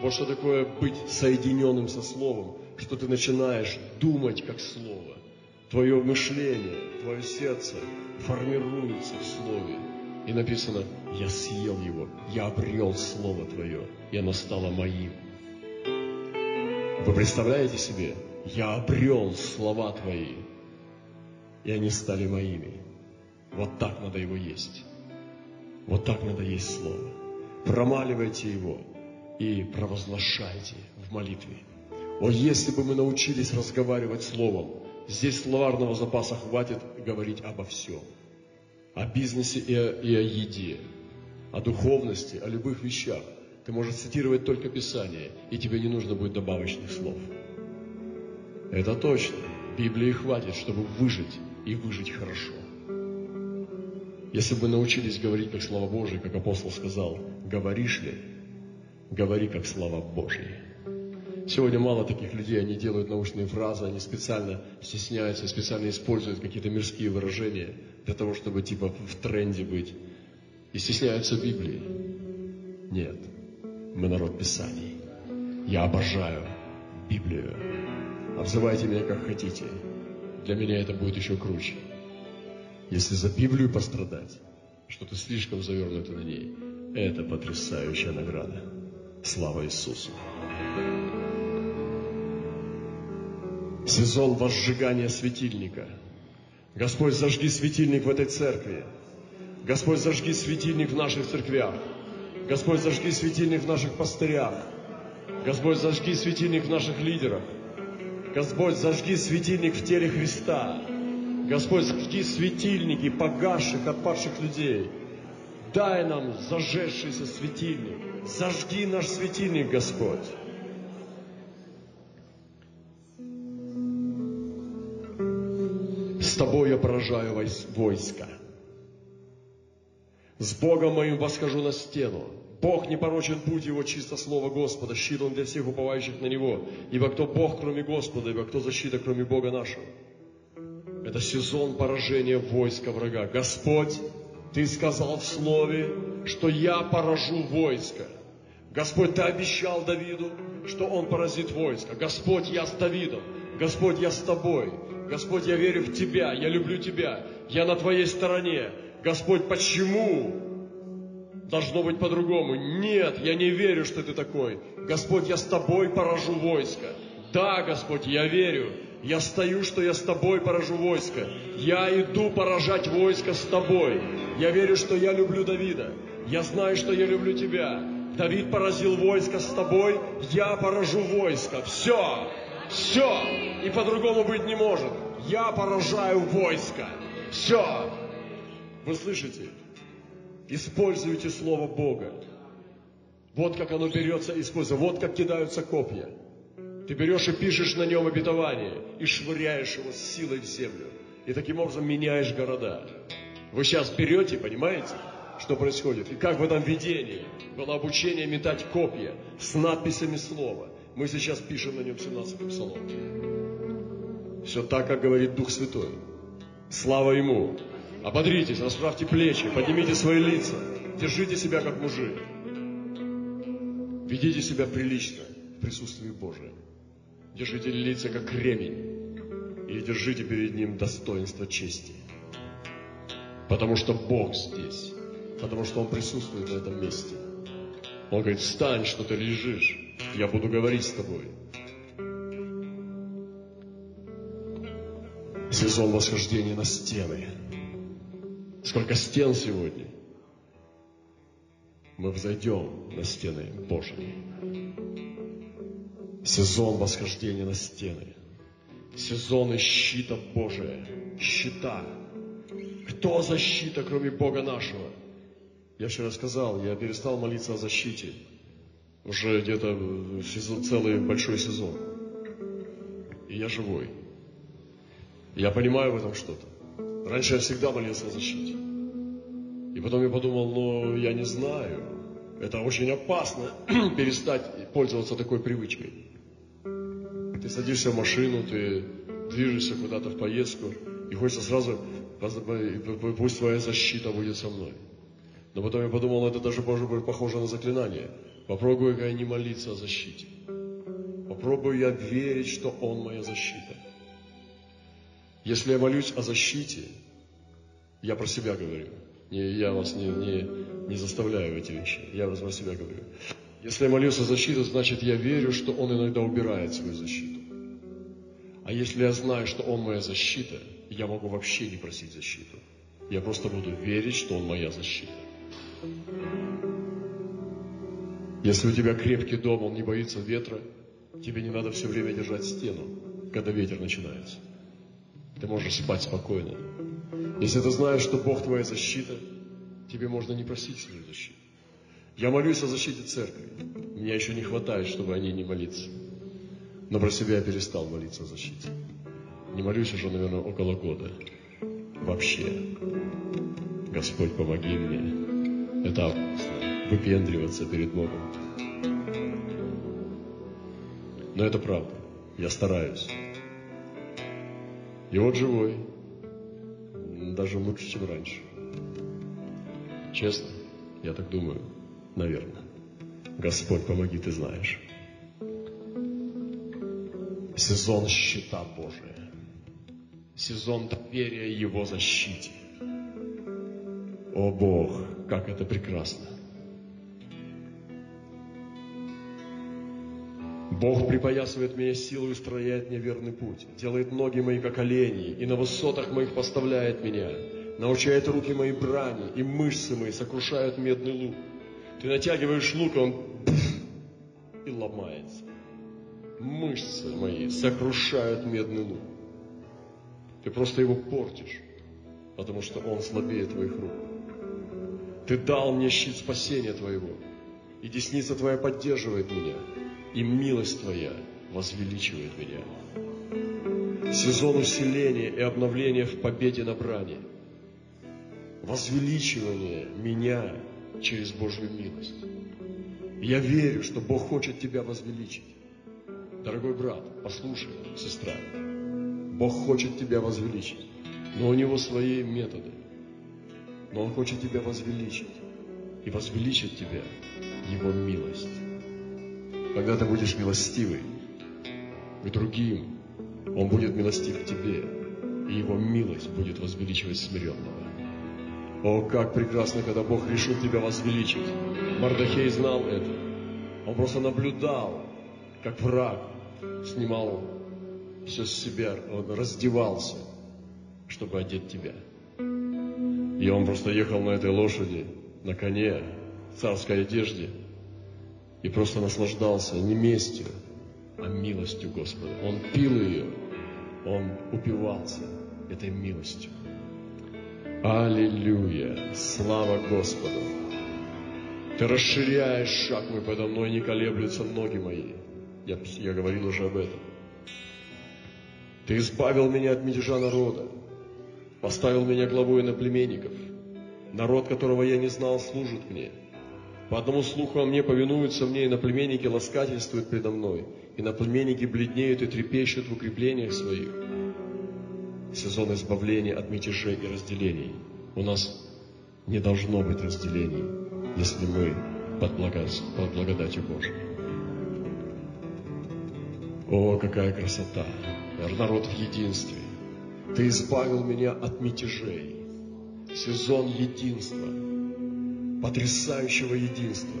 Вот что такое быть соединенным со Словом. Что ты начинаешь думать как Слово. Твое мышление, твое сердце формируется в Слове. И написано, я съел его, я обрел Слово Твое, и оно стало моим. Вы представляете себе? Я обрел слова Твои, и они стали моими. Вот так надо его есть. Вот так надо есть Слово. Промаливайте его и провозглашайте в молитве. О, если бы мы научились разговаривать Словом, здесь словарного запаса хватит говорить обо всем. О бизнесе и о, и о еде, о духовности, о любых вещах. Ты можешь цитировать только Писание, и тебе не нужно будет добавочных слов. Это точно. Библии хватит, чтобы выжить и выжить хорошо. Если бы научились говорить как Слово Божие, как апостол сказал, говоришь ли, говори как слова Божьи. Сегодня мало таких людей, они делают научные фразы, они специально стесняются, специально используют какие-то мирские выражения для того, чтобы типа в тренде быть. И стесняются Библии. Нет, мы народ Писаний. Я обожаю Библию. Обзывайте меня как хотите. Для меня это будет еще круче. Если за Библию пострадать, что ты слишком завернуты на ней, это потрясающая награда. Слава Иисусу! Сезон возжигания светильника. Господь, зажги светильник в этой церкви. Господь, зажги светильник в наших церквях. Господь, зажги светильник в наших пастырях. Господь, зажги светильник в наших лидерах. Господь, зажги светильник в теле Христа. Господь, зажги светильники погасших, отпавших людей. Дай нам зажегшийся светильник. Зажги наш светильник, Господь. С тобой я поражаю войска. С Богом моим восхожу на стену. Бог не порочен путь Его, чисто слово Господа, щит Он для всех уповающих на Него. Ибо кто Бог, кроме Господа, ибо кто защита, кроме Бога нашего. Это сезон поражения войска врага. Господь, Ты сказал в Слове, что я поражу войско. Господь, Ты обещал Давиду, что он поразит войско. Господь, я с Давидом. Господь, я с Тобой. Господь, я верю в Тебя, я люблю Тебя, я на Твоей стороне. Господь, почему должно быть по-другому? Нет, я не верю, что Ты такой. Господь, я с Тобой поражу войско. Да, Господь, я верю. Я стою, что я с Тобой поражу войско. Я иду поражать войско с Тобой. Я верю, что я люблю Давида. Я знаю, что я люблю Тебя. Давид поразил войско с Тобой. Я поражу войско. Все. Все. И по-другому быть не может. Я поражаю войско. Все. Вы слышите? Используйте Слово Бога. Вот как оно берется, используя. Вот как кидаются копья. Ты берешь и пишешь на нем обетование, и швыряешь его с силой в землю. И таким образом меняешь города. Вы сейчас берете, понимаете, что происходит? И как в этом видении было обучение метать копья с надписями слова. Мы сейчас пишем на нем 17 псалом. Все так, как говорит Дух Святой. Слава Ему. Ободритесь, расправьте плечи, поднимите свои лица, держите себя как мужик. Ведите себя прилично в присутствии Божьем. Держите лица как кремень и держите перед Ним достоинство чести. Потому что Бог здесь, потому что Он присутствует на этом месте. Он говорит, встань, что ты лежишь, я буду говорить с тобой. Сезон восхождения на стены. Сколько стен сегодня. Мы взойдем на стены Божьи. Сезон восхождения на стены. Сезоны щита Божия. Щита. Кто защита, кроме Бога нашего? Я вчера сказал, я перестал молиться о защите. Уже где-то сезон, целый большой сезон. И я живой. Я понимаю в этом что-то. Раньше я всегда молился о защите. И потом я подумал, ну, я не знаю. Это очень опасно перестать пользоваться такой привычкой. Ты садишься в машину, ты движешься куда-то в поездку, и хочется сразу, пусть твоя защита будет со мной. Но потом я подумал, это даже может быть похоже на заклинание. Попробую я не молиться о защите. Попробую я верить, что Он моя защита. Если я молюсь о защите, я про себя говорю. Не, я вас не, не, не заставляю эти вещи. Я про себя говорю. Если я молюсь о защите, значит я верю, что Он иногда убирает свою защиту. А если я знаю, что Он моя защита, я могу вообще не просить защиту. Я просто буду верить, что Он моя защита. Если у тебя крепкий дом, он не боится ветра, тебе не надо все время держать стену, когда ветер начинается. Ты можешь спать спокойно. Если ты знаешь, что Бог твоя защита, тебе можно не просить свою защиту. Я молюсь о защите церкви. Мне еще не хватает, чтобы о ней не молиться. Но про себя я перестал молиться о защите. Не молюсь уже, наверное, около года. Вообще. Господь, помоги мне. Это опасно. Выпендриваться перед Богом. Но это правда. Я стараюсь. И вот живой. Даже лучше, чем раньше. Честно, я так думаю. Наверное. Господь, помоги, ты знаешь. Сезон щита Божия. Сезон доверия Его защите. О Бог, как это прекрасно. Бог припоясывает меня силой и устрояет мне верный путь, делает ноги мои как олени, и на высотах моих поставляет меня, научает руки мои брани, и мышцы мои сокрушают медный лук. Ты натягиваешь лук, и он и ломается. Мышцы мои сокрушают медный лук. Ты просто его портишь, потому что он слабее твоих рук. Ты дал мне щит спасения твоего, и десница твоя поддерживает меня, и милость твоя возвеличивает меня. Сезон усиления и обновления в победе на брани. Возвеличивание меня через Божью милость. Я верю, что Бог хочет тебя возвеличить. Дорогой брат, послушай, сестра, Бог хочет тебя возвеличить, но у Него свои методы. Но Он хочет тебя возвеличить. И возвеличит тебя Его милость. Когда ты будешь милостивый к другим, Он будет милостив к тебе, и Его милость будет возвеличивать смиренного. О, как прекрасно, когда Бог решил тебя возвеличить. Мардахей знал это. Он просто наблюдал, как враг снимал все с себя, он раздевался, чтобы одеть тебя. И он просто ехал на этой лошади, на коне, в царской одежде, и просто наслаждался не местью, а милостью Господа. Он пил ее, он упивался этой милостью. Аллилуйя! Слава Господу! Ты расширяешь шаг мой подо мной, не колеблются ноги мои. Я, я говорил уже об этом. Ты избавил меня от мятежа народа, поставил меня главой наплеменников. Народ, которого я не знал, служит мне. По одному слуху о мне повинуются мне, и наплеменники ласкательствуют предо мной, и наплеменники бледнеют и трепещут в укреплениях своих. Сезон избавления от мятежей и разделений. У нас не должно быть разделений, если мы под, благо... под благодатью Божией. О, какая красота! Народ в единстве. Ты избавил меня от мятежей. Сезон единства, потрясающего единства,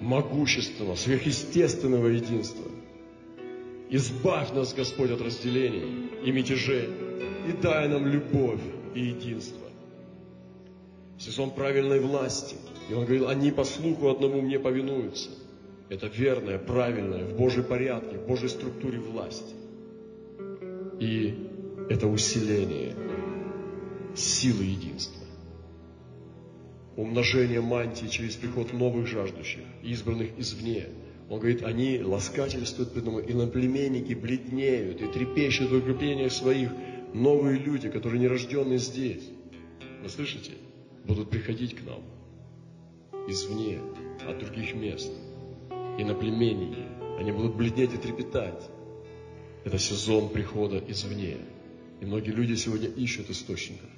могущественного, сверхъестественного единства. Избавь нас, Господь, от разделений и мятежей, и дай нам любовь и единство. Сезон правильной власти. И он говорил, они по слуху одному мне повинуются. Это верное, правильное, в Божьей порядке, в Божьей структуре власти. И это усиление силы единства. Умножение мантии через приход новых жаждущих, избранных извне. Он говорит, они ласкательствуют мной, и наплеменники бледнеют и трепещут в укреплениях своих. Новые люди, которые не рожденные здесь. Вы слышите? Будут приходить к нам извне, от других мест. И наплеменники, они будут бледнеть и трепетать. Это сезон прихода извне. И многие люди сегодня ищут источников.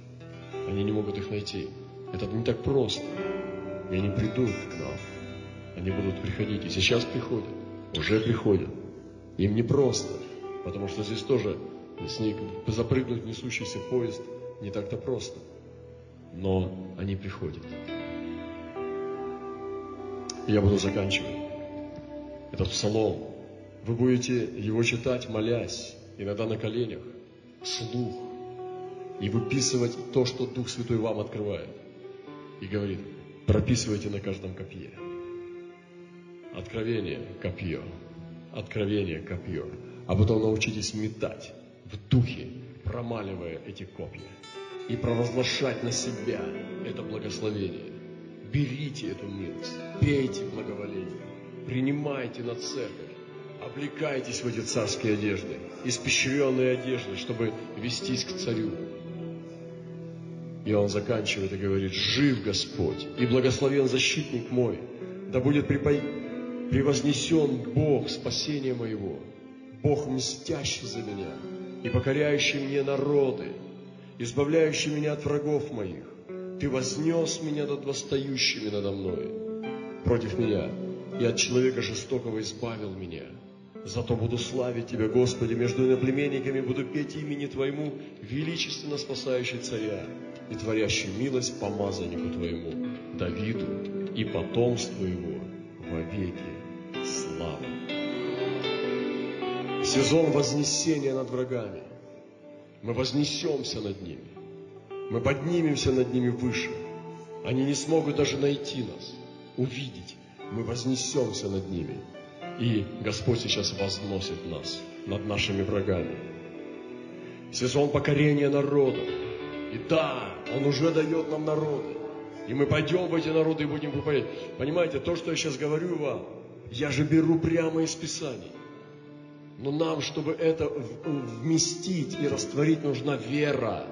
Они не могут их найти. Это не так просто. И они придут к нам. Они будут приходить. И сейчас приходят. Уже приходят. Им не просто. Потому что здесь тоже с них запрыгнуть в несущийся поезд не так-то просто. Но они приходят. Я буду заканчивать. Этот псалом. Вы будете его читать, молясь, иногда на коленях, вслух, и выписывать то, что Дух Святой вам открывает. И говорит, прописывайте на каждом копье. Откровение – копье. Откровение – копье. А потом научитесь метать в духе, промаливая эти копья. И провозглашать на себя это благословение. Берите эту милость, пейте благоволение, принимайте на церковь, облекайтесь в эти царские одежды, испещренные одежды, чтобы вестись к царю. И он заканчивает и говорит, жив Господь, и благословен защитник мой, да будет припо... превознесен Бог спасения моего, Бог мстящий за меня и покоряющий мне народы, избавляющий меня от врагов моих. Ты вознес меня над восстающими надо мной против меня, и от человека жестокого избавил меня. Зато буду славить Тебя, Господи, между иноплеменниками буду петь имени Твоему, величественно спасающий царя и творящий милость помазаннику Твоему, Давиду и потомству его во веки. Слава! Сезон вознесения над врагами. Мы вознесемся над ними. Мы поднимемся над ними выше. Они не смогут даже найти нас. увидеть, мы вознесемся над ними. И Господь сейчас возносит нас над нашими врагами. Сезон покорения народа. И да, Он уже дает нам народы. И мы пойдем в эти народы и будем проповедовать. Понимаете, то, что я сейчас говорю вам, я же беру прямо из Писаний. Но нам, чтобы это вместить и растворить, нужна вера.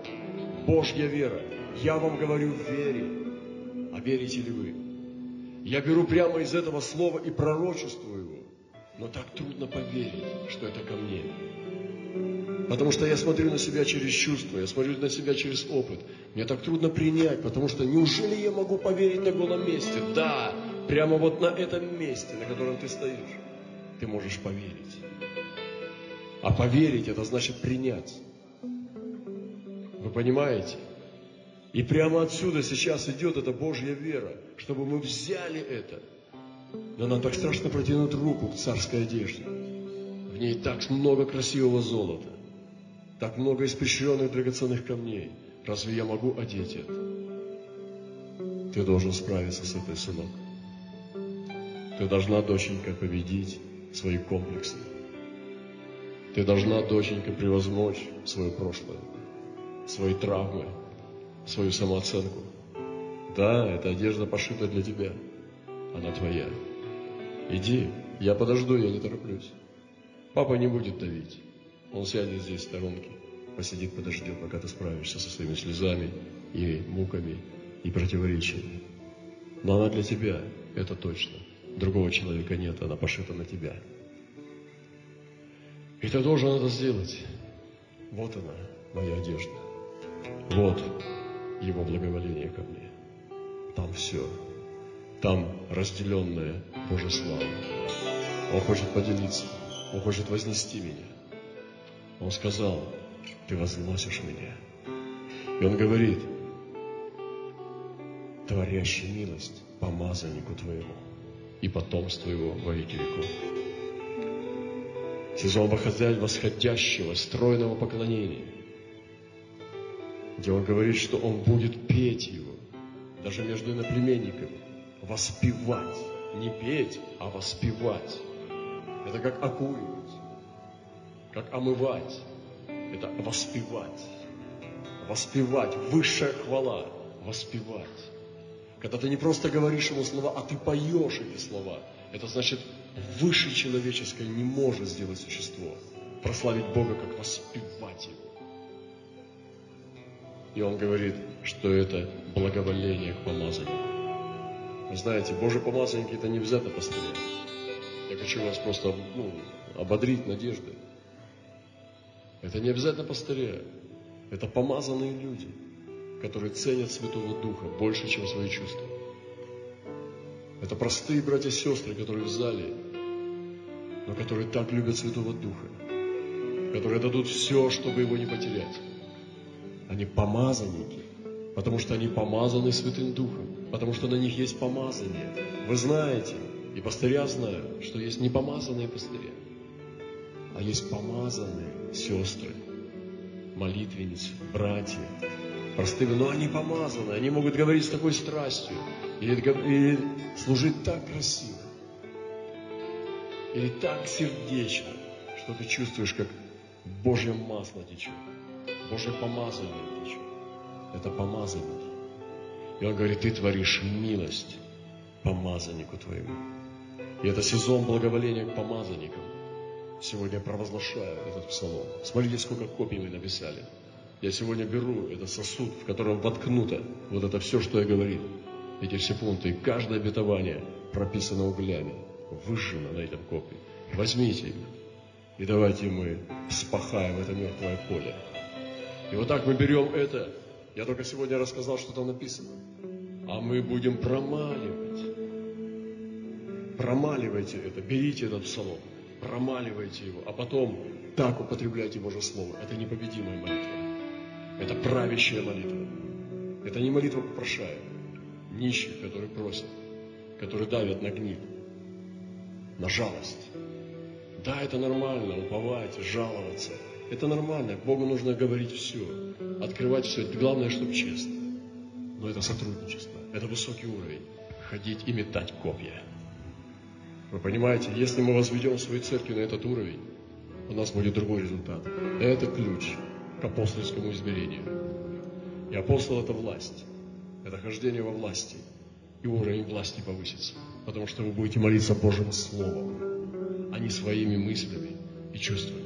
Божья вера. Я вам говорю в вере. А верите ли вы? Я беру прямо из этого слова и пророчествую его. Но так трудно поверить, что это ко мне. Потому что я смотрю на себя через чувства, я смотрю на себя через опыт. Мне так трудно принять, потому что неужели я могу поверить на голом месте? Да, прямо вот на этом месте, на котором ты стоишь, ты можешь поверить. А поверить это значит принять. Вы понимаете? И прямо отсюда сейчас идет эта Божья вера, чтобы мы взяли это. Но нам так страшно протянуть руку к царской одежде. В ней так много красивого золота, так много испещренных драгоценных камней. Разве я могу одеть это? Ты должен справиться с этой, сынок. Ты должна, доченька, победить свои комплексы. Ты должна, доченька, превозмочь свое прошлое, свои травмы, свою самооценку. Да, эта одежда пошита для тебя. Она твоя. Иди, я подожду, я не тороплюсь. Папа не будет давить. Он сядет здесь в сторонке, посидит, подождет, пока ты справишься со своими слезами и муками и противоречиями. Но она для тебя, это точно. Другого человека нет, она пошита на тебя. И ты должен это сделать. Вот она, моя одежда. Вот его благоволение ко мне. Там все. Там разделенная Божья слава. Он хочет поделиться. Он хочет вознести меня. Он сказал, ты возносишь меня. И он говорит, творящий милость помазаннику твоему и потомству его во веки веков. Сезон восходящего, стройного поклонения – где он говорит, что он будет петь его, даже между иноплеменниками, воспевать. Не петь, а воспевать. Это как окуривать, как омывать. Это воспевать. Воспевать. Высшая хвала. Воспевать. Когда ты не просто говоришь ему слова, а ты поешь эти слова. Это значит, выше человеческое не может сделать существо. Прославить Бога, как воспевать Его. И он говорит, что это благоволение к помазаннику. Вы знаете, Божий помазанник это не обязательно пастыря. Я хочу вас просто ну, ободрить надеждой. Это не обязательно пастыря. Это помазанные люди, которые ценят Святого Духа больше, чем свои чувства. Это простые братья и сестры, которые в зале, но которые так любят Святого Духа, которые дадут все, чтобы его не потерять. Они помазанники, потому что они помазаны Святым Духом, потому что на них есть помазание. Вы знаете, и пастыря знают, что есть непомазанные пастыря, а есть помазанные сестры, молитвенницы, братья, простые, но они помазаны, они могут говорить с такой страстью, или, или служить так красиво, или так сердечно, что ты чувствуешь, как Божье масло течет. Божье помазание течет. Это помазание. И он говорит, ты творишь милость помазаннику твоему. И это сезон благоволения к помазанникам. Сегодня провозглашаю этот псалом. Смотрите, сколько копий мы написали. Я сегодня беру этот сосуд, в котором воткнуто вот это все, что я говорил. Эти все пункты. И каждое обетование прописано углями, выжжено на этом копии. Возьмите их. И давайте мы спахаем это мертвое поле. И вот так мы берем это. Я только сегодня рассказал, что там написано. А мы будем промаливать. Промаливайте это, берите этот псалом, промаливайте его, а потом так употребляйте Божье Слово. Это непобедимая молитва. Это правящая молитва. Это не молитва попрошая. Нищих, которые просят, которые давят на гниль, на жалость. Да, это нормально, уповать, жаловаться – это нормально. Богу нужно говорить все, открывать все. Главное, чтобы честно. Но это сотрудничество, это высокий уровень. ходить и метать копья. Вы понимаете, если мы возведем свою церковь на этот уровень, у нас будет другой результат. Это ключ к апостольскому измерению. И апостол – это власть. Это хождение во власти. И уровень власти повысится. Потому что вы будете молиться Божьим Словом, а не своими мыслями и чувствами.